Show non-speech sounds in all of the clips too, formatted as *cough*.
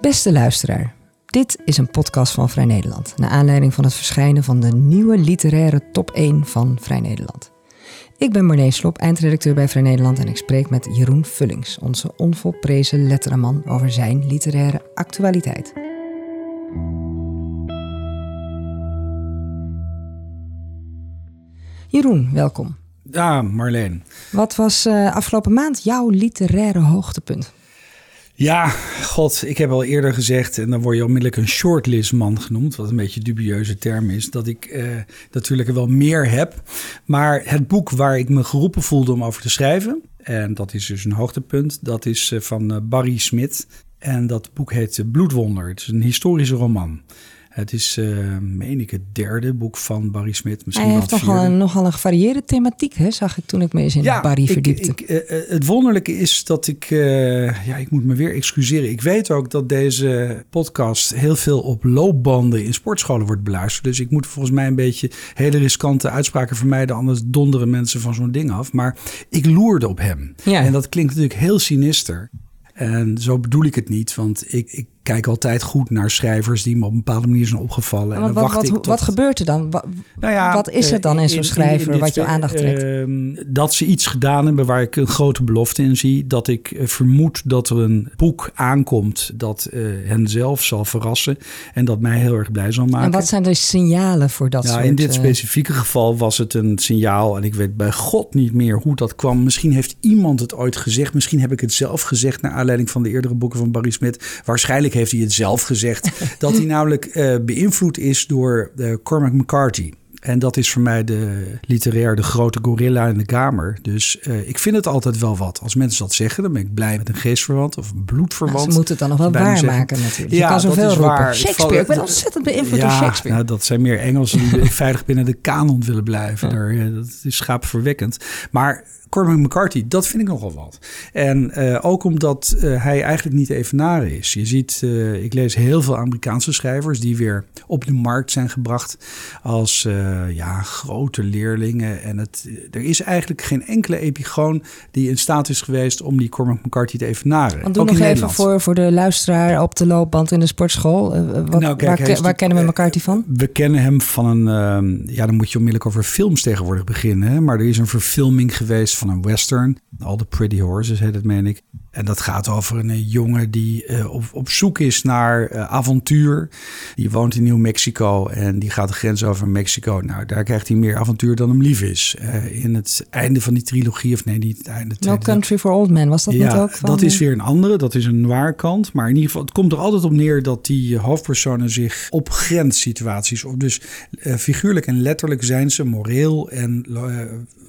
Beste luisteraar, dit is een podcast van Vrij Nederland. Naar aanleiding van het verschijnen van de nieuwe literaire top 1 van Vrij Nederland. Ik ben Marleen Slop, eindredacteur bij Vrij Nederland en ik spreek met Jeroen Vullings, onze onvolprezen letteraman, over zijn literaire actualiteit. Jeroen, welkom. Ja, Marleen. Wat was uh, afgelopen maand jouw literaire hoogtepunt? Ja, god, ik heb al eerder gezegd, en dan word je onmiddellijk een shortlistman genoemd, wat een beetje een dubieuze term is, dat ik uh, natuurlijk wel meer heb. Maar het boek waar ik me geroepen voelde om over te schrijven, en dat is dus een hoogtepunt, dat is uh, van uh, Barry Smit. En dat boek heet Bloedwonder. Het is een historische roman. Het is, uh, meen ik, het derde boek van Barry Smit. Misschien Hij heeft nogal een, nogal een gevarieerde thematiek, hè? zag ik toen ik me eens in ja, Barry verdiepte. Ik, ik, uh, het wonderlijke is dat ik, uh, ja, ik moet me weer excuseren. Ik weet ook dat deze podcast heel veel op loopbanden in sportscholen wordt beluisterd. Dus ik moet volgens mij een beetje hele riskante uitspraken vermijden. Anders donderen mensen van zo'n ding af. Maar ik loerde op hem. Ja. En dat klinkt natuurlijk heel sinister. En zo bedoel ik het niet, want ik, ik kijk altijd goed naar schrijvers die me op een bepaalde manier zijn opgevallen. En wat, wacht wat, ik tot... wat gebeurt er dan? Wat, nou ja, wat is het dan in zo'n schrijver wat je aandacht trekt? Uh, dat ze iets gedaan hebben waar ik een grote belofte in zie. Dat ik uh, vermoed dat er een boek aankomt dat uh, hen zelf zal verrassen. En dat mij heel erg blij zal maken. En wat zijn de signalen voor dat ja, soort... In dit eh, specifieke geval was het een signaal. En ik weet bij god niet meer hoe dat kwam. Misschien heeft iemand het ooit gezegd. Misschien heb ik het zelf gezegd naar aanleiding van de eerdere boeken van Barry Smit. Waarschijnlijk heeft hij het zelf gezegd. *laughs* dat hij namelijk uh, beïnvloed is door uh, Cormac McCarthy. En dat is voor mij de literair de grote gorilla in de kamer. Dus uh, ik vind het altijd wel wat. Als mensen dat zeggen, dan ben ik blij met een geestverwant of een bloedverwant. Nou, ze moeten het dan nog wel waarmaken natuurlijk. Ja, je kan zoveel dat is waar. Shakespeare, ik ben ontzettend beïnvloed ja, door Shakespeare. Nou, dat zijn meer Engelsen die *laughs* veilig binnen de kanon willen blijven. Ja. Daar, dat is schaapverwekkend. Maar Cormac McCarthy, dat vind ik nogal wat. En uh, ook omdat uh, hij eigenlijk niet evenaren is. Je ziet, uh, ik lees heel veel Amerikaanse schrijvers die weer op de markt zijn gebracht als ja, grote leerlingen. En het, er is eigenlijk geen enkele epigoon die in staat is geweest om die Cormac McCarthy te evenaren. Want doe ook nog even voor, voor de luisteraar op de loopband in de sportschool. Wat, nou, kijk, waar, waar kennen we McCarthy van? We kennen hem van een, ja, dan moet je onmiddellijk over films tegenwoordig beginnen. Hè? Maar er is een verfilming geweest van een western. All the Pretty Horses heet het, meen ik. En dat gaat over een jongen die uh, op, op zoek is naar uh, avontuur. Die woont in Nieuw-Mexico en die gaat de grens over Mexico. Nou, daar krijgt hij meer avontuur dan hem lief is. Uh, in het einde van die trilogie, of nee, niet het einde. No Country for Old Men, was dat ja, niet ook? Van, dat is weer een andere, dat is een waarkant. Maar in ieder geval, het komt er altijd op neer dat die hoofdpersonen zich op grenssituaties, of dus figuurlijk en letterlijk zijn ze moreel en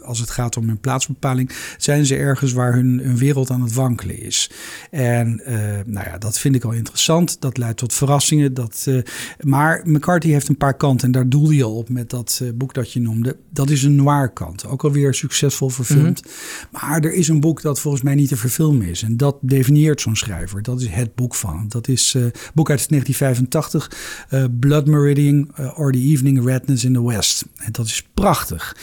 als het gaat om hun plaatsbepaling, zijn ze ergens waar hun, hun wereld aan het wankelen is. En uh, nou ja, dat vind ik al interessant. Dat leidt tot verrassingen. Dat, uh, maar McCarthy heeft een paar kanten en daar doelde je al op met dat uh, boek dat je noemde. Dat is een noir kant. Ook alweer succesvol verfilmd. Mm -hmm. Maar er is een boek dat volgens mij niet te verfilmen is. En dat definieert zo'n schrijver. Dat is het boek van. Dat is een boek uit 1985. Blood Meridian or the Evening Redness in the West. En dat is prachtig.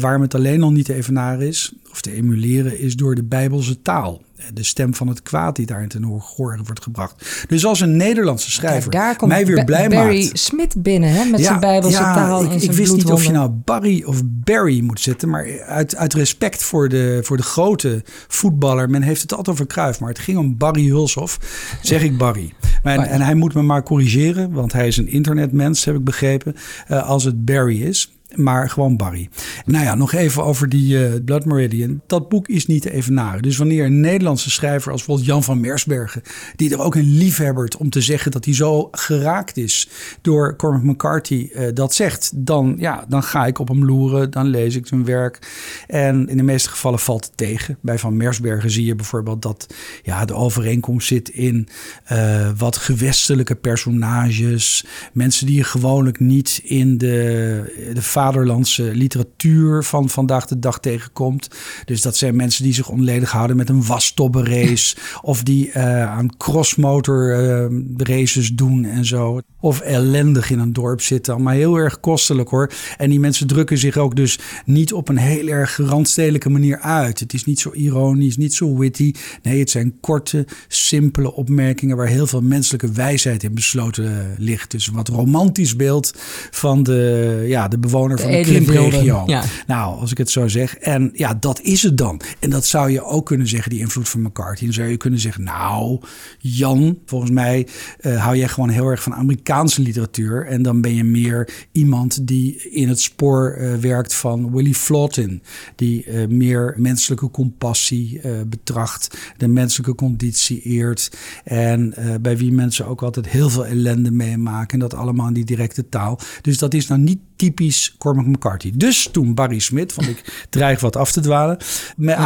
waarom het alleen nog niet te evenaren is, of te emuleren, is door de Bijbelse taal. De stem van het kwaad die daarin ten hoor wordt gebracht. Dus als een Nederlandse schrijver Kijk, daar komt mij weer blij Barry maakt. Smit binnen hè, met ja, zijn Bijbelse ja, taal. Ik, en ik wist niet of je nou Barry of Barry moet zetten. Maar uit, uit respect voor de, voor de grote voetballer. Men heeft het altijd over Cruijff. Maar het ging om Barry Hulshoff. Zeg ik Barry. Maar, en, en hij moet me maar corrigeren. Want hij is een internetmens, heb ik begrepen. Uh, als het Barry is maar gewoon Barry. Nou ja, nog even over die uh, Blood Meridian. Dat boek is niet te evenaren. Dus wanneer een Nederlandse schrijver als bijvoorbeeld Jan van Mersbergen... die er ook een liefhebbert om te zeggen dat hij zo geraakt is... door Cormac McCarthy uh, dat zegt... Dan, ja, dan ga ik op hem loeren, dan lees ik zijn werk. En in de meeste gevallen valt het tegen. Bij Van Mersbergen zie je bijvoorbeeld dat ja, de overeenkomst zit in... Uh, wat gewestelijke personages. Mensen die je gewoonlijk niet in de, de vaderlandse literatuur van vandaag de dag tegenkomt. Dus dat zijn mensen die zich onledig houden met een wasstobbenrace. *laughs* of die uh, aan crossmotor uh, races doen en zo. Of ellendig in een dorp zitten. Maar heel erg kostelijk hoor. En die mensen drukken zich ook dus niet op een heel erg randstedelijke manier uit. Het is niet zo ironisch, niet zo witty. Nee, het zijn korte, simpele opmerkingen waar heel veel menselijke wijsheid in besloten ligt. Dus wat romantisch beeld van de, ja, de bewoner van de klimpregio. Ja. Nou, als ik het zo zeg. En ja, dat is het dan. En dat zou je ook kunnen zeggen, die invloed van McCarthy. Dan zou je kunnen zeggen, nou, Jan, volgens mij uh, hou jij gewoon heel erg van Amerikaanse literatuur. En dan ben je meer iemand die in het spoor uh, werkt van Willie Flautin. Die uh, meer menselijke compassie betracht, de menselijke conditie eert. En bij wie mensen ook altijd heel veel ellende meemaken. En dat allemaal in die directe taal. Dus dat is nou niet typisch Cormac McCarthy. Dus toen Barry Smith, want ik *laughs* dreig wat af te dwalen.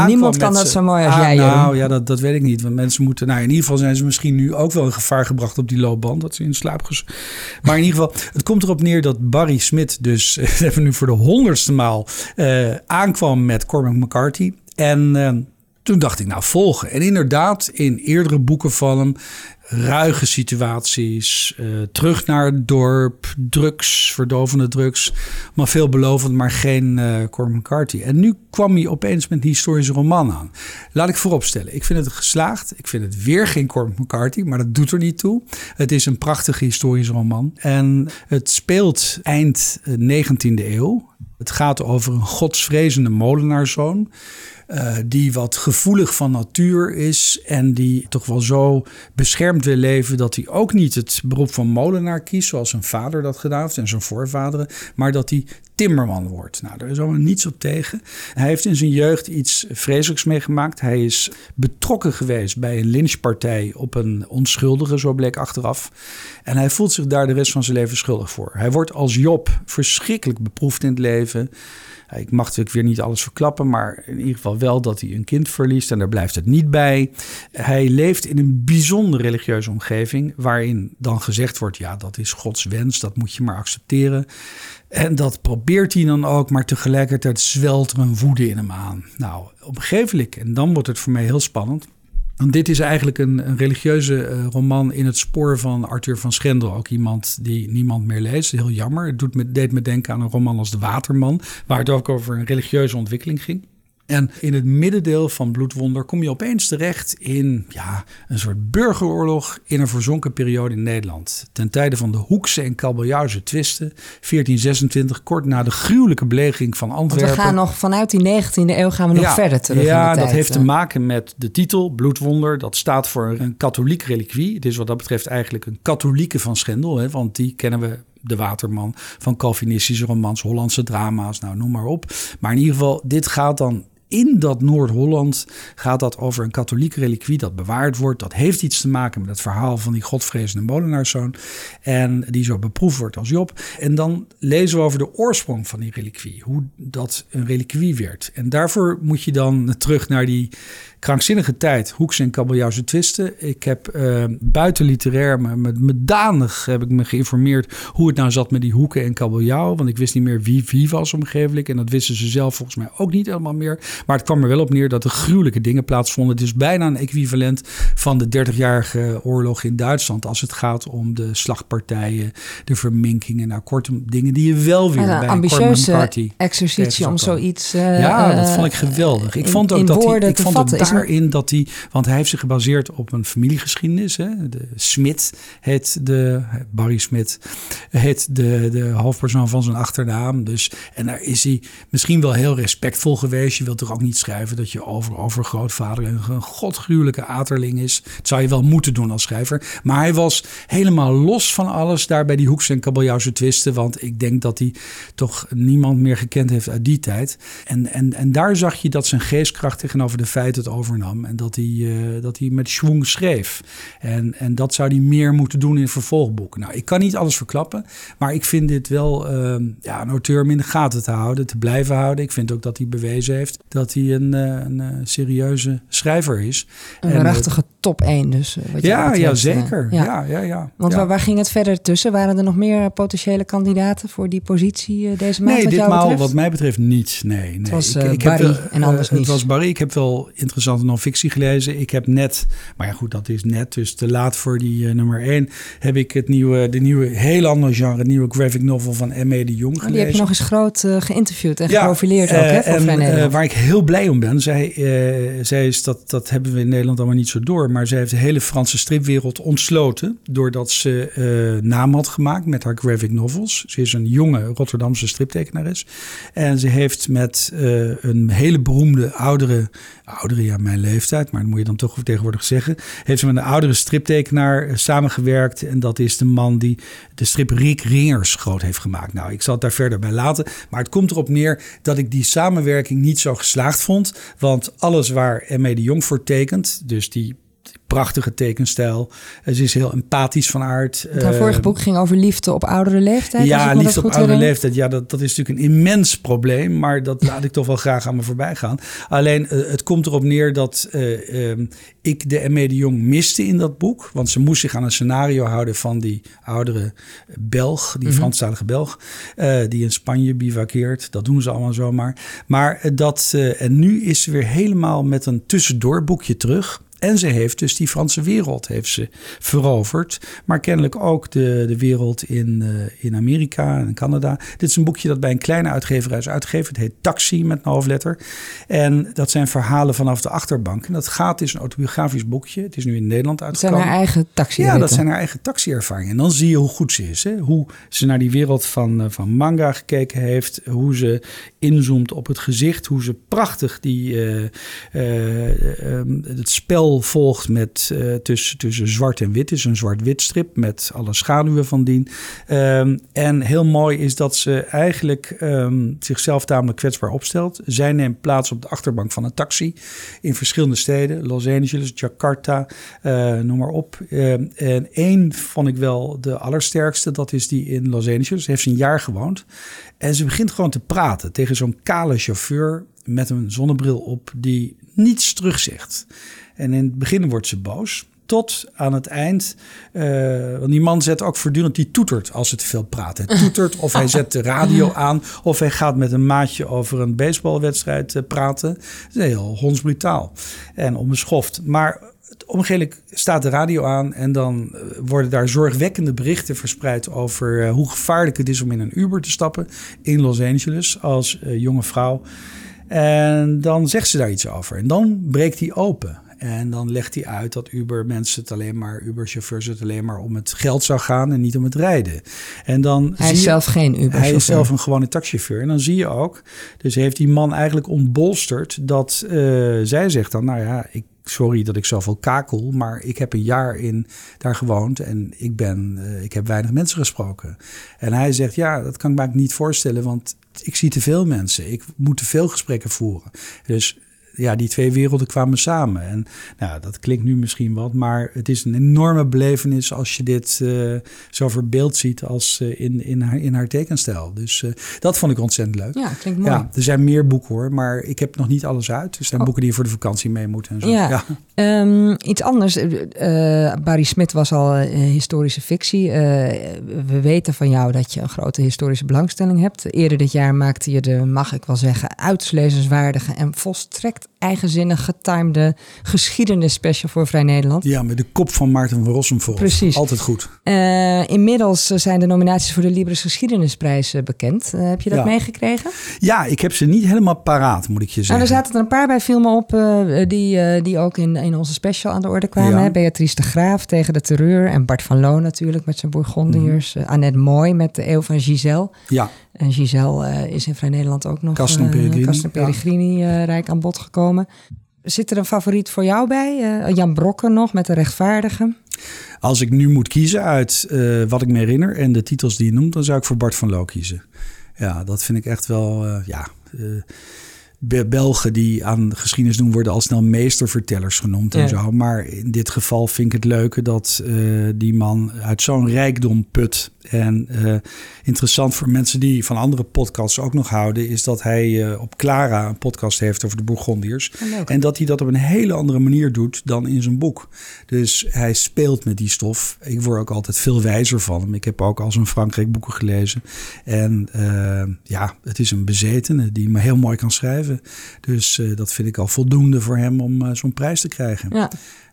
niemand kan dat zo mooi als ah, jij. Nou ja, dat, dat weet ik niet. Want mensen moeten, nou in ieder geval zijn ze misschien nu ook wel in gevaar gebracht op die loopband. Dat ze in slaap ges... Maar in ieder geval, het komt erop neer dat Barry Smith dus *laughs* even nu voor de honderdste maal uh, aankwam met Cormac McCarthy. En uh, toen dacht ik, nou volgen. En inderdaad, in eerdere boeken van hem ruige situaties, uh, terug naar het dorp, drugs, verdovende drugs, maar veelbelovend, maar geen uh, Cormac McCarthy. En nu kwam hij opeens met een historische roman aan. Laat ik vooropstellen, ik vind het geslaagd. Ik vind het weer geen Cormac McCarthy, maar dat doet er niet toe. Het is een prachtige historische roman en het speelt eind 19e eeuw. Het gaat over een godsvrezende molenaarszoon uh, die wat gevoelig van natuur is en die toch wel zo beschermd wil leven dat hij ook niet het beroep van molenaar kiest, zoals zijn vader dat gedaan heeft en zijn voorvaderen, maar dat hij timmerman wordt. Nou, daar is allemaal niets op tegen. Hij heeft in zijn jeugd iets vreselijks meegemaakt. Hij is betrokken geweest bij een lynchpartij op een onschuldige, zo bleek achteraf. En hij voelt zich daar de rest van zijn leven schuldig voor. Hij wordt als Job verschrikkelijk beproefd in het leven. Ik mag natuurlijk weer niet alles verklappen, maar in ieder geval wel dat hij een kind verliest en daar blijft het niet bij. Hij leeft in een bijzonder religieuze omgeving, waarin dan gezegd wordt: ja, dat is Gods wens, dat moet je maar accepteren. En dat probeert hij dan ook, maar tegelijkertijd zwelt er een woede in hem aan. Nou, op een gegeven en dan wordt het voor mij heel spannend. Dit is eigenlijk een, een religieuze uh, roman in het spoor van Arthur van Schendel. Ook iemand die niemand meer leest. Heel jammer. Het doet me, deed me denken aan een roman als De Waterman. Waar het ook over een religieuze ontwikkeling ging. En in het middendeel van Bloedwonder kom je opeens terecht in ja, een soort burgeroorlog in een verzonken periode in Nederland. Ten tijde van de Hoekse en Kabeljauwse twisten, 1426, kort na de gruwelijke belegering van Antwerpen. Want we gaan nog vanuit die 19e eeuw gaan we nog verder terug. Ja, dat heeft te maken met de titel Bloedwonder. Dat staat voor een katholiek reliquie. Het is wat dat betreft eigenlijk een katholieke van Schendel, hè, want die kennen we de Waterman, van Calvinistische romans, Hollandse drama's, nou noem maar op. Maar in ieder geval, dit gaat dan in dat Noord-Holland gaat dat over een katholieke reliquie dat bewaard wordt. Dat heeft iets te maken met het verhaal van die godvrezende molenaarszoon. En die zo beproefd wordt als Job. En dan lezen we over de oorsprong van die reliquie. Hoe dat een reliquie werd. En daarvoor moet je dan terug naar die krankzinnige tijd, Hoeks en kabeljauwse twisten. Ik heb uh, buiten literair, maar met, met danig heb ik me geïnformeerd hoe het nou zat met die hoeken en kabeljauw. Want ik wist niet meer wie wie was omgevelijk. En dat wisten ze zelf volgens mij ook niet helemaal meer. Maar het kwam er wel op neer dat er gruwelijke dingen plaatsvonden. Het is bijna een equivalent van de 30-jarige oorlog in Duitsland. Als het gaat om de slagpartijen, de verminkingen. Nou, kortom, dingen die je wel weer ja, bij ambitieuze exercitie om zoiets. Uh, ja, dat vond ik geweldig. Ik vond ook dat ik vond het daarin dat hij, want hij heeft zich gebaseerd op een familiegeschiedenis. Hè? De Smit heet de, Barry Smit heet de, de hoofdpersoon van zijn achternaam. Dus, en daar is hij misschien wel heel respectvol geweest. Je wilt toch ook niet schrijven dat je over, overgrootvader een godgruwelijke aterling is. Dat zou je wel moeten doen als schrijver. Maar hij was helemaal los van alles daar bij die Hoeks en Kabeljauwse twisten. Want ik denk dat hij toch niemand meer gekend heeft uit die tijd. En, en, en daar zag je dat zijn geestkracht tegenover de feiten het overnam. En dat hij, uh, dat hij met schwung schreef. En, en dat zou hij meer moeten doen in vervolgboeken. Nou, ik kan niet alles verklappen. Maar ik vind dit wel uh, ja, een auteur om in de gaten te houden. Te blijven houden. Ik vind ook dat hij bewezen heeft dat hij een, uh, een serieuze schrijver is. Een waarachtige top 1 dus. Wat ja, ja, zeker. Ja. ja, ja, ja Want Waar, waar, ging het verder tussen? Waren er nog meer potentiële kandidaten voor die positie deze maand? Nee, wat ditmaal betreft? wat mij betreft niet. Nee, nee. Het was ik, ik Barry heb en anders niet. Het was Barry. Ik heb wel interessante non-fictie gelezen. Ik heb net, maar ja goed, dat is net, dus te laat voor die nummer 1, heb ik het nieuwe, de nieuwe, heel ander genre, nieuwe graphic novel van M.E. de Jong gelezen. Oh, die heb je nog eens groot geïnterviewd en geprofileerd ook, hè, voor en, waar ik heel blij om ben, zij, zij is dat, dat hebben we in Nederland allemaal niet zo door, maar zij heeft de hele Franse stripwereld ontsloten doordat ze naam had gemaakt met haar graphic novels. Ze is een jonge Rotterdamse striptekenares en ze heeft met een hele beroemde oudere, oudere ja mijn leeftijd, maar dat moet je dan toch tegenwoordig zeggen, heeft ze met een oudere striptekenaar uh, samengewerkt en dat is de man die de strip Rick Ringers groot heeft gemaakt. Nou, ik zal het daar verder bij laten, maar het komt erop neer dat ik die samenwerking niet zo geslaagd vond, want alles waar M.E. de Jong voor tekent, dus die prachtige tekenstijl. Ze is heel empathisch van aard. Het haar vorige boek ging over liefde op oudere leeftijd. Ja, liefde op oudere leeftijd. Ja, dat, dat is natuurlijk een immens probleem. Maar dat laat ik toch wel graag aan me voorbij gaan. Alleen, uh, het komt erop neer dat uh, uh, ik de M.E. de Jong miste in dat boek. Want ze moest zich aan een scenario houden van die oudere Belg. Die mm -hmm. Franstalige Belg. die in Spanje bivakkeert. Dat doen ze allemaal zomaar. Maar dat... en nu is ze weer helemaal met een tussendoorboekje terug... En ze heeft dus die Franse wereld heeft ze veroverd. Maar kennelijk ook de, de wereld in, uh, in Amerika en Canada. Dit is een boekje dat bij een kleine uitgeverij is uitgegeven. Het heet Taxi met een hoofdletter. En dat zijn verhalen vanaf de achterbank. En dat gaat, is een autobiografisch boekje. Het is nu in Nederland uitgekomen. Dat zijn haar eigen taxi Ja, dat zijn haar eigen taxi-ervaringen. En dan zie je hoe goed ze is. Hè? Hoe ze naar die wereld van, uh, van manga gekeken heeft. Hoe ze inzoomt op het gezicht. Hoe ze prachtig die, uh, het spel volgt met uh, tussen, tussen zwart en wit. is een zwart-wit strip met alle schaduwen van dien. Um, en heel mooi is dat ze eigenlijk um, zichzelf tamelijk kwetsbaar opstelt. Zij neemt plaats op de achterbank van een taxi in verschillende steden. Los Angeles, Jakarta, uh, noem maar op. Uh, en één vond ik wel de allersterkste. Dat is die in Los Angeles. Heeft ze een jaar gewoond. En ze begint gewoon te praten tegen zo'n kale chauffeur met een zonnebril op die niets terugzegt. En in het begin wordt ze boos. Tot aan het eind. Uh, want die man zet ook voortdurend, die toetert als het veel praat. Hij toetert of hij zet de radio aan. Of hij gaat met een maatje over een baseballwedstrijd uh, praten. Dat is heel hondsbrutaal en onbeschoft. Maar ongegeven staat de radio aan en dan worden daar zorgwekkende berichten verspreid over hoe gevaarlijk het is om in een Uber te stappen in Los Angeles als jonge vrouw. En dan zegt ze daar iets over en dan breekt hij open. En dan legt hij uit dat Uber mensen het alleen maar, Uber-chauffeurs het alleen maar om het geld zou gaan en niet om het rijden. En dan hij is je, zelf geen Uber-chauffeur. Hij is zelf een gewone taxichauffeur. En dan zie je ook, dus heeft die man eigenlijk ontbolsterd dat uh, zij zegt dan, nou ja, ik sorry dat ik zoveel kakel, maar ik heb een jaar in daar gewoond en ik ben, uh, ik heb weinig mensen gesproken. En hij zegt, ja, dat kan ik me niet voorstellen, want ik zie te veel mensen. Ik moet te veel gesprekken voeren. Dus ja, die twee werelden kwamen samen. En nou, dat klinkt nu misschien wat, maar het is een enorme belevenis als je dit uh, zo verbeeld ziet als uh, in, in, haar, in haar tekenstijl. Dus uh, dat vond ik ontzettend leuk. Ja, klinkt mooi. Ja, er zijn meer boeken hoor, maar ik heb nog niet alles uit. Er zijn oh. boeken die je voor de vakantie mee moeten en zo. Ja, ja. Um, iets anders. Barry Smit was al historische fictie. we weten van jou dat je een grote historische belangstelling hebt. Eerder dit jaar maakte je de, mag ik wel zeggen, uitslezenswaardige en volstrekt eigenzinnig getimede geschiedenis special voor Vrij Nederland. Ja, met de kop van Maarten van Rossumvoort. Precies. Altijd goed. Uh, inmiddels zijn de nominaties voor de Libris Geschiedenisprijs bekend. Uh, heb je dat ja. meegekregen? Ja, ik heb ze niet helemaal paraat, moet ik je zeggen. Nou, er zaten er een paar bij filmen op uh, die, die ook in, in onze special aan de orde kwamen. Ja. Beatrice de Graaf tegen de terreur en Bart van Loon natuurlijk met zijn Bourgondiërs. Mm. Annette Mooi met de eeuw van Giselle. Ja. En Giselle uh, is in Vrij Nederland ook nog Kasten Peregrini, Kasten Peregrini ja. uh, rijk aan bod gekomen. Zit er een favoriet voor jou bij? Jan Brokken nog met de rechtvaardige? Als ik nu moet kiezen uit wat ik me herinner en de titels die je noemt, dan zou ik voor Bart van Loo kiezen. Ja, dat vind ik echt wel, ja Belgen die aan geschiedenis doen worden al snel meestervertellers genoemd en zo. Maar in dit geval vind ik het leuke dat uh, die man uit zo'n rijkdom put en uh, interessant voor mensen die van andere podcasts ook nog houden, is dat hij uh, op Clara een podcast heeft over de Bourgondiërs. Oh, en dat hij dat op een hele andere manier doet dan in zijn boek. Dus hij speelt met die stof. Ik word ook altijd veel wijzer van hem. Ik heb ook al zijn Frankrijk boeken gelezen. En ja, het is een bezetene die me heel mooi kan schrijven. Dus dat vind ik al voldoende voor hem om zo'n prijs te krijgen. Ja.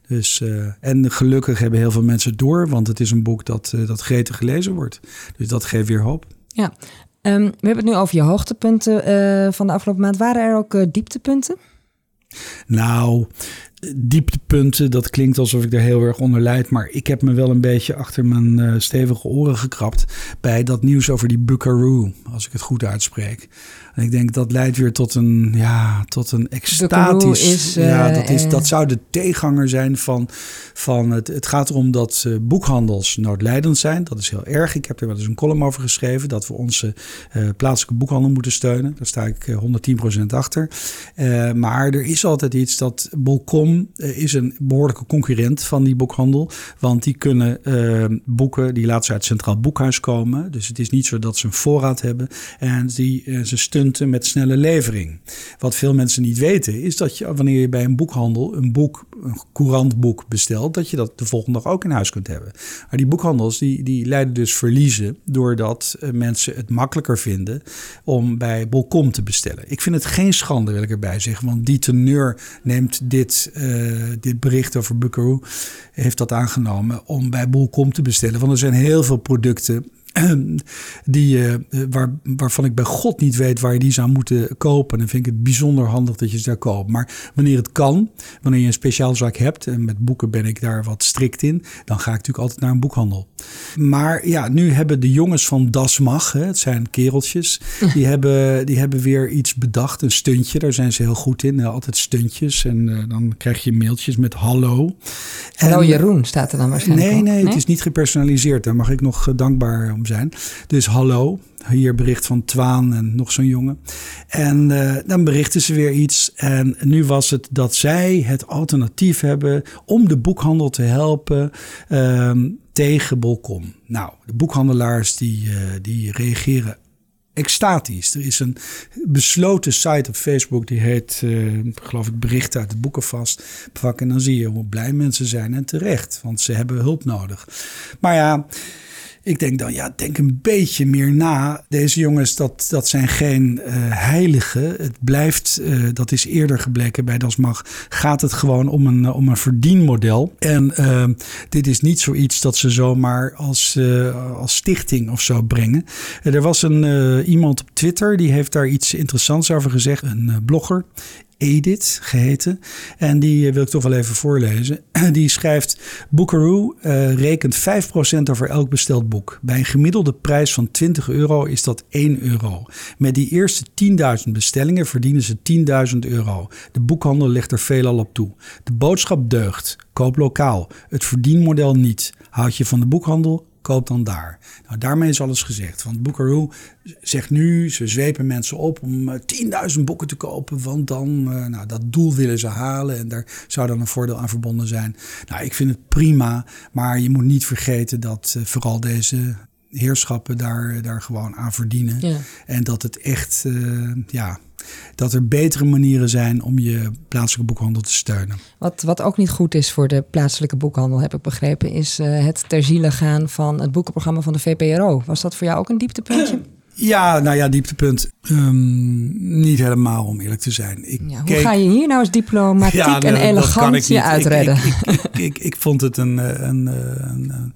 Dus, uh, en gelukkig hebben heel veel mensen door, want het is een boek dat, uh, dat gretig gelezen wordt. Dus dat geeft weer hoop. Ja, um, we hebben het nu over je hoogtepunten uh, van de afgelopen maand. Waren er ook dieptepunten? Nou, dieptepunten, dat klinkt alsof ik er heel erg onder leid. Maar ik heb me wel een beetje achter mijn uh, stevige oren gekrapt bij dat nieuws over die Buckaroo, als ik het goed uitspreek. En ik denk dat leidt weer tot een, ja, tot een extatisch. Is, ja, dat, is, dat zou de tegenhanger zijn van, van het. Het gaat erom dat uh, boekhandels noodlijdend zijn. Dat is heel erg. Ik heb er wel eens een column over geschreven dat we onze uh, plaatselijke boekhandel moeten steunen. Daar sta ik 110% achter. maar er is altijd iets dat Bolcom is een behoorlijke concurrent van die boekhandel. Want die kunnen boeken, die laten ze uit het Centraal Boekhuis komen. Dus het is niet zo dat ze een voorraad hebben. En die, ze steunen met snelle levering. Wat veel mensen niet weten is dat je wanneer je bij een boekhandel een boek, een courantboek bestelt, dat je dat de volgende dag ook in huis kunt hebben. Maar die boekhandels die, die leiden dus verliezen doordat eh, mensen het makkelijker vinden om bij Bolcom te bestellen. Ik vind het geen schande, wil ik erbij zeggen, want die teneur neemt dit, uh, dit bericht over Buckaroo, heeft dat aangenomen om bij Bolcom te bestellen. Want er zijn heel veel producten die, uh, waar, waarvan ik bij God niet weet waar je die zou moeten kopen. Dan vind ik het bijzonder handig dat je ze daar koopt. Maar wanneer het kan, wanneer je een speciaal zaak hebt, en met boeken ben ik daar wat strikt in, dan ga ik natuurlijk altijd naar een boekhandel. Maar ja, nu hebben de jongens van Das Mag, hè, het zijn kereltjes, *laughs* die hebben, die hebben weer iets bedacht, een stuntje. Daar zijn ze heel goed in, altijd stuntjes. En uh, dan krijg je mailtjes met hallo. Hallo en, Jeroen staat er dan waarschijnlijk Nee, nee, nee, het is niet gepersonaliseerd. Daar mag ik nog dankbaar zijn. Dus hallo, hier bericht van Twaan en nog zo'n jongen. En uh, dan berichten ze weer iets. En nu was het dat zij het alternatief hebben om de boekhandel te helpen uh, tegen Bolkom. Nou, de boekhandelaars die, uh, die reageren extatisch. Er is een besloten site op Facebook die heet, uh, geloof ik, berichten uit het boekenvast. Pak en dan zie je hoe blij mensen zijn en terecht, want ze hebben hulp nodig. Maar ja. Ik denk dan, ja, denk een beetje meer na. Deze jongens, dat, dat zijn geen uh, heiligen. Het blijft, uh, dat is eerder gebleken bij Das Mag, gaat het gewoon om een, om een verdienmodel. En uh, dit is niet zoiets dat ze zomaar als, als stichting of zo brengen. er was een, iemand op Twitter, die heeft daar iets interessants over gezegd. Een blogger. Edith geheten. En die eh, wil ik toch wel even voorlezen. *clears throat* Die schrijft: Bookaroo uh, rekent 5% over elk besteld boek. Bij een gemiddelde prijs van 20 euro is dat 1 euro. Met die eerste 10.000 bestellingen verdienen ze 10.000 euro. De boekhandel legt er veelal op toe. De boodschap deugt. Koop lokaal. Het verdienmodel niet. Houd je van de boekhandel? Koop dan daar. Nou, daarmee is alles gezegd. Want Bookaroo zegt nu, ze zwepen mensen op om 10.000 eh, boeken te kopen. Want dan, uh, nou, dat doel willen ze halen. En daar zou dan een voordeel aan verbonden zijn. Nou, ik vind het prima. Maar je moet niet vergeten dat uh, vooral deze heerschappen daar, daar gewoon aan verdienen. Ja. En dat het echt, uh, ja dat er betere manieren zijn om je plaatselijke boekhandel te steunen. Wat, wat ook niet goed is voor de plaatselijke boekhandel, heb ik begrepen, is uh, het ter ziele gaan van het boekenprogramma van de VPRO. Was dat voor jou ook een dieptepuntje? *clears throat* Ja, nou ja, dieptepunt. Um, niet helemaal, om eerlijk te zijn. Ik ja, hoe keek... ga je hier nou eens diplomatiek *laughs* ja, en elegant je uitredden? Ik, ik, ik, ik, vond het een, eh, een, eh, een, een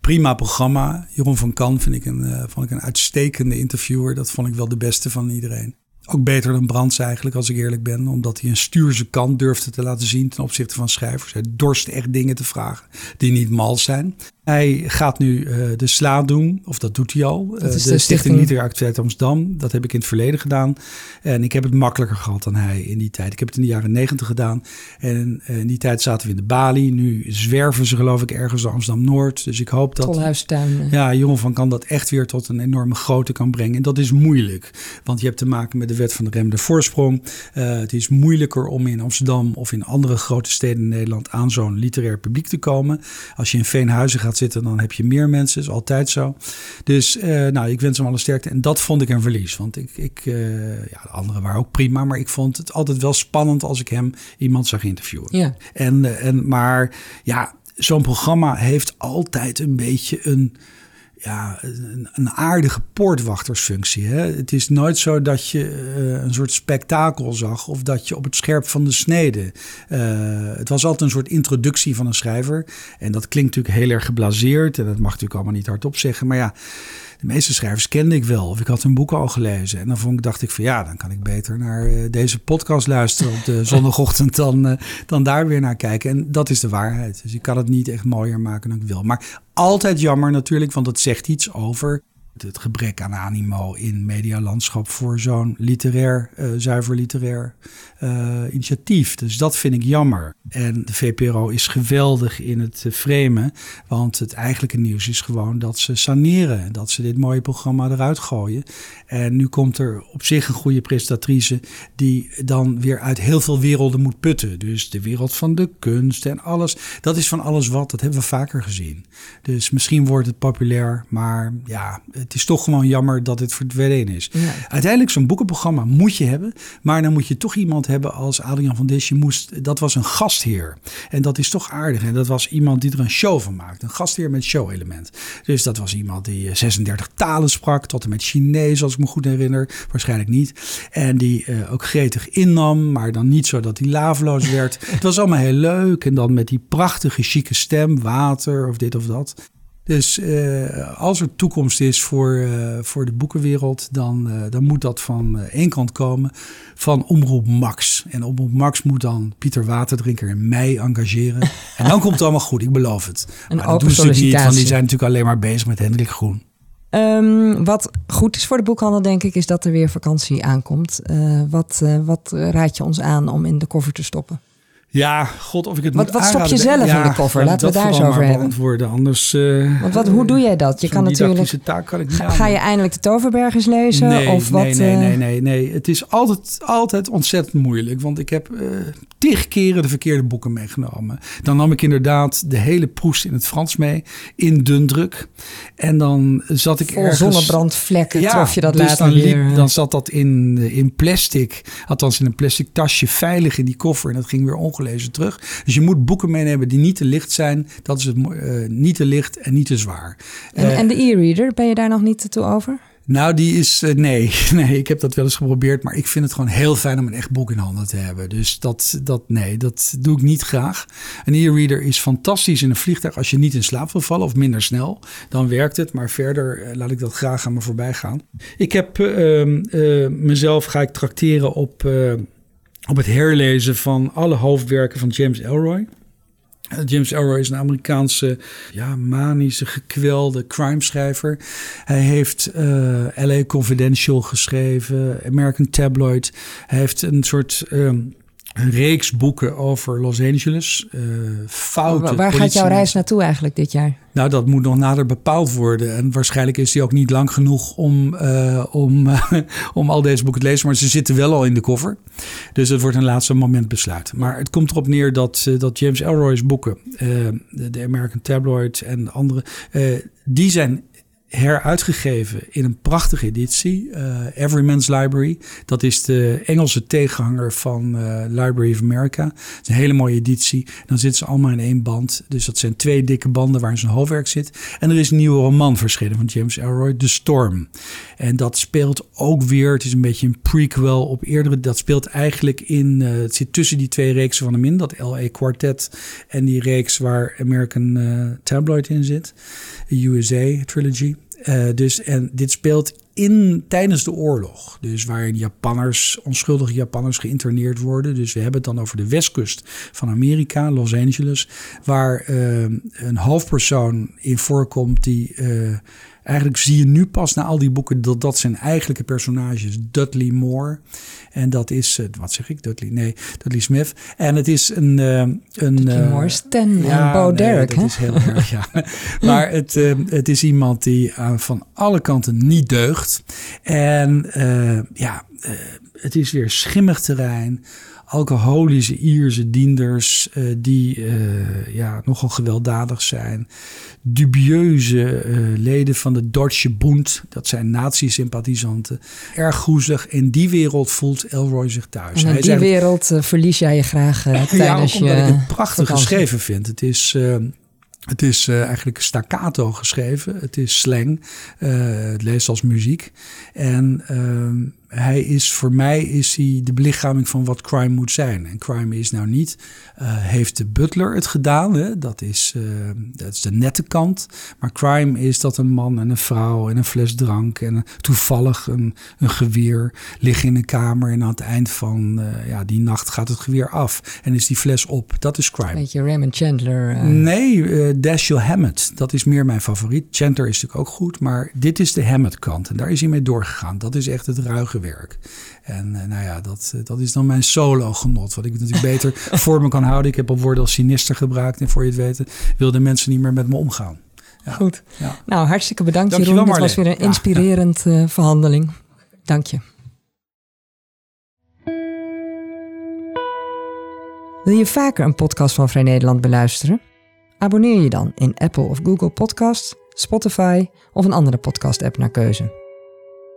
prima programma. Jeroen van Kan vind ik, een, vond ik een uitstekende interviewer. Dat vond ik wel de beste van iedereen. Ook beter dan Brands eigenlijk, als ik eerlijk ben. Omdat hij een stuurse kant durfde te laten zien ten opzichte van schrijvers. Hij dorst echt dingen te vragen die niet mal zijn. Hij gaat nu uh, de SLA doen, of dat doet hij al. Uh, de, de, Stichting, Stichting Literaire Activiteit Amsterdam. Dat heb ik in het verleden gedaan. En ik heb het makkelijker gehad dan hij in die tijd. Ik heb het in de jaren negentig gedaan. En uh, in die tijd zaten we in de Bali. Nu zwerven ze geloof ik ergens naar Amsterdam-Noord. Dus ik hoop dat... Tolhuistuin. Ja, Jongen van kan dat echt weer tot een enorme grootte kan brengen. En dat is moeilijk. Want je hebt te maken met de wet van de remde voorsprong. Het is moeilijker om in Amsterdam of in andere grote steden in Nederland aan zo'n literair publiek te komen. Als je in Veenhuizen gaat zitten, dan heb je meer mensen. Is altijd zo. Dus uh, nou, ik wens hem alle sterkte. En dat vond ik een verlies. Want ik, ik ja, de anderen waren ook prima. Maar ik vond het altijd wel spannend als ik hem iemand zag interviewen. Ja. En, en, maar ja, zo'n programma heeft altijd een beetje een ja, een, aardige poortwachtersfunctie. Hè? Het is nooit zo dat je uh, een soort spektakel zag of dat je op het scherp van de snede. Uh, het was altijd een soort introductie van een schrijver. En dat klinkt natuurlijk heel erg geblaseerd en dat mag natuurlijk allemaal niet hardop zeggen. Maar ja, de meeste schrijvers kende ik wel. Of ik had hun boeken al gelezen. En dan vond ik, dacht ik van ja, dan kan ik beter naar uh, deze podcast luisteren op de *laughs* zondagochtend dan, uh, dan daar weer naar kijken. En dat is de waarheid. Dus ik kan het niet echt mooier maken dan ik wil. Maar altijd jammer natuurlijk, want het zegt iets over het gebrek aan animo in medialandschap voor zo'n literair, uh, zuiver literair uh, initiatief. Dus dat vind ik jammer. En de VPRO is geweldig in het uh, framen, want het eigenlijke nieuws is gewoon dat ze saneren, dat ze dit mooie programma eruit gooien. En nu komt er op zich een goede presentatrice die dan weer uit heel veel werelden moet putten. Dus de wereld van de kunst en alles. Dat is van alles wat, dat hebben we vaker gezien. Dus misschien wordt het populair, maar ja, het is toch gewoon jammer dat het verdwenen is. Ja. Uiteindelijk, zo'n boekenprogramma moet je hebben. Maar dan moet je toch iemand hebben als Adriaan van Dis. Je moest, dat was een gastheer. En dat is toch aardig. En dat was iemand die er een show van maakte. Een gastheer met show-element. Dus dat was iemand die 36 talen sprak. Tot en met Chinees, als ik me goed herinner. Waarschijnlijk niet. En die uh, ook gretig innam. Maar dan niet zo dat hij laveloos werd. *laughs* het was allemaal heel leuk. En dan met die prachtige, chique stem. Water of dit of dat. Dus uh, als er toekomst is voor, uh, voor de boekenwereld, dan, uh, dan moet dat van één kant komen van Omroep Max. En Omroep Max moet dan Pieter Waterdrinker en mij engageren. en dan komt het allemaal goed, ik beloof het. Een maar dat doen ze niet, want die zijn natuurlijk alleen maar bezig met Hendrik Groen. Um, wat goed is voor de boekhandel, denk ik, is dat er weer vakantie aankomt. wat, wat raad je ons aan om in de koffer te stoppen? Ja, god, of ik het wat, moet Wat stop je zelf ja, in de koffer? Laten we daar eens over hebben. Anders, uh, Want wat, hoe doe jij dat? Je kan natuurlijk. Taak kan ik niet ga, ga je eindelijk de Toverbergers lezen? Nee, of wat, nee, nee, nee, nee, nee. Het is altijd, altijd ontzettend moeilijk. Want ik heb uh, tig keren de verkeerde boeken meegenomen. Dan nam ik inderdaad de hele proest in het Frans mee. In dundruk. En dan zat ik Vol ergens... zonnebrandvlekken ja, trof je dat dus later dan, liep, dan zat dat in, in plastic. Althans in een plastic tasje veilig in die koffer. En dat ging weer terug. Dus je moet boeken meenemen die niet te licht zijn. Dat is het uh, niet te licht en niet te zwaar. En, uh, en de e-reader, ben je daar nog niet toe over? Nou, die is. Uh, nee, *laughs* nee, ik heb dat wel eens geprobeerd. Maar ik vind het gewoon heel fijn om een echt boek in handen te hebben. Dus dat, dat nee, dat doe ik niet graag. Een e-reader is fantastisch in een vliegtuig. Als je niet in slaap wil vallen of minder snel, dan werkt het. Maar verder uh, laat ik dat graag aan me voorbij gaan. Ik heb uh, mezelf ga ik trakteren op op het herlezen van alle hoofdwerken van James Elroy. James Elroy is een Amerikaanse, ja, manische, gekwelde crimeschrijver. Hij heeft uh, LA Confidential geschreven, American Tabloid. Hij heeft een soort um, een reeks boeken over Los Angeles. Uh, foute Waar, waar gaat jouw reis naartoe eigenlijk dit jaar? Nou, dat moet nog nader bepaald worden. En waarschijnlijk is die ook niet lang genoeg om, uh, om, uh, *laughs* om al deze boeken te lezen. Maar ze zitten wel al in de koffer. Dus het wordt een laatste moment besluit. Maar het komt erop neer dat, uh, dat James Elroy's boeken, de American Tabloid en andere, die zijn heruitgegeven in een prachtige editie. Uh, Everyman's Library. Dat is de Engelse tegenhanger van uh, Library of America. Het is een hele mooie editie. Dan zitten ze allemaal in één band. Dus dat zijn twee dikke banden waarin zijn hoofdwerk zit. En er is een nieuwe roman verschenen van James Elroy, The Storm. En dat speelt ook weer, het is een beetje een prequel op eerdere. Dat speelt eigenlijk in, uh, het zit tussen die twee reeksen van hem in. Dat LA Quartet en die reeks waar American Tabloid in zit. De USA Trilogy. Uh, dus, en dit speelt in, tijdens de oorlog. Dus waarin Japanners, onschuldige Japanners geïnterneerd worden. Dus we hebben het dan over de westkust van Amerika, Los Angeles. Waar uh, een hoofdpersoon in voorkomt die... Uh, eigenlijk zie je nu pas na al die boeken dat dat zijn eigenlijke personages. Dudley Moore. En dat is, uh, wat zeg ik, Dudley? Nee, Dudley Smith. En het is een... Uh, een Dudley Moore, Stan ja, en Bo nee, Derek. Dat is heel erg, ja. *laughs* maar het, het is iemand die van alle kanten niet deugt. En ja, het is weer schimmig terrein alcoholische Ierse dienders uh, die uh, ja, nogal gewelddadig zijn. Dubieuze uh, leden van de Deutsche Bund, dat zijn nazi-sympathisanten. Erg groezig. In die wereld voelt Elroy zich thuis. En in die wereld verlies jij je graag tijdens ja, ik het prachtig geschreven vind. Het is... Het is uh, eigenlijk staccato geschreven. Het is slang. Uh, het leest als muziek. En uh, hij is, voor mij is hij de belichaming van wat crime moet zijn. En crime is nou niet, uh, heeft de butler het gedaan? Hè? Dat, is, uh, dat is de nette kant. Maar crime is dat een man en een vrouw en een fles drank en toevallig een, een geweer liggen in een kamer. En aan het eind van uh, ja, die nacht gaat het geweer af en is die fles op. Dat is crime. Beetje Raymond Chandler. Nee, Dashiell Hammett. Dat is meer mijn favoriet. Chandler is natuurlijk ook goed, maar dit is de Hammett kant. En daar is hij mee doorgegaan. Dat is echt het ruige werk. En eh, nou ja, dat, eh, dat is dan mijn solo-genot. Wat ik natuurlijk beter *laughs* voor me kan houden. Ik heb al woorden als sinister gebruikt. En voor je het weten, wilden mensen niet meer met me omgaan. Ja. Goed. Ja. Nou, hartstikke bedankt Dank Jeroen. Dit was weer een inspirerend ja, uh, verhandeling. Dank je. Wil je vaker een podcast van Vrij Nederland beluisteren? Abonneer je dan in Apple of Google Podcasts, Spotify of een andere podcast-app naar keuze.